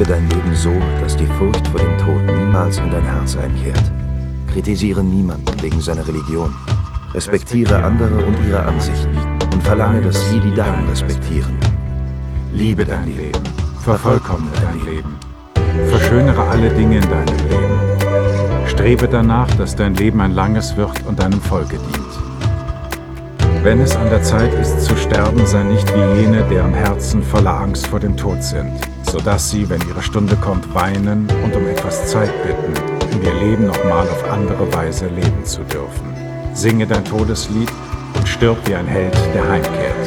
Lebe dein Leben so, dass die Furcht vor dem Tod niemals in dein Herz einkehrt. Kritisiere niemanden wegen seiner Religion. Respektiere andere und ihre Ansichten und verlange, dass sie die deinen respektieren. Liebe dein Leben, vervollkommne dein Leben, verschönere alle Dinge in deinem Leben. Strebe danach, dass dein Leben ein langes wird und deinem Volke dient. Wenn es an der Zeit ist zu sterben, sei nicht wie jene, deren Herzen voller Angst vor dem Tod sind, sodass sie, wenn ihre Stunde kommt, weinen und um etwas Zeit bitten, um ihr Leben nochmal auf andere Weise leben zu dürfen. Singe dein Todeslied und stirb wie ein Held, der heimkehrt.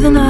Than night.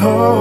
Oh.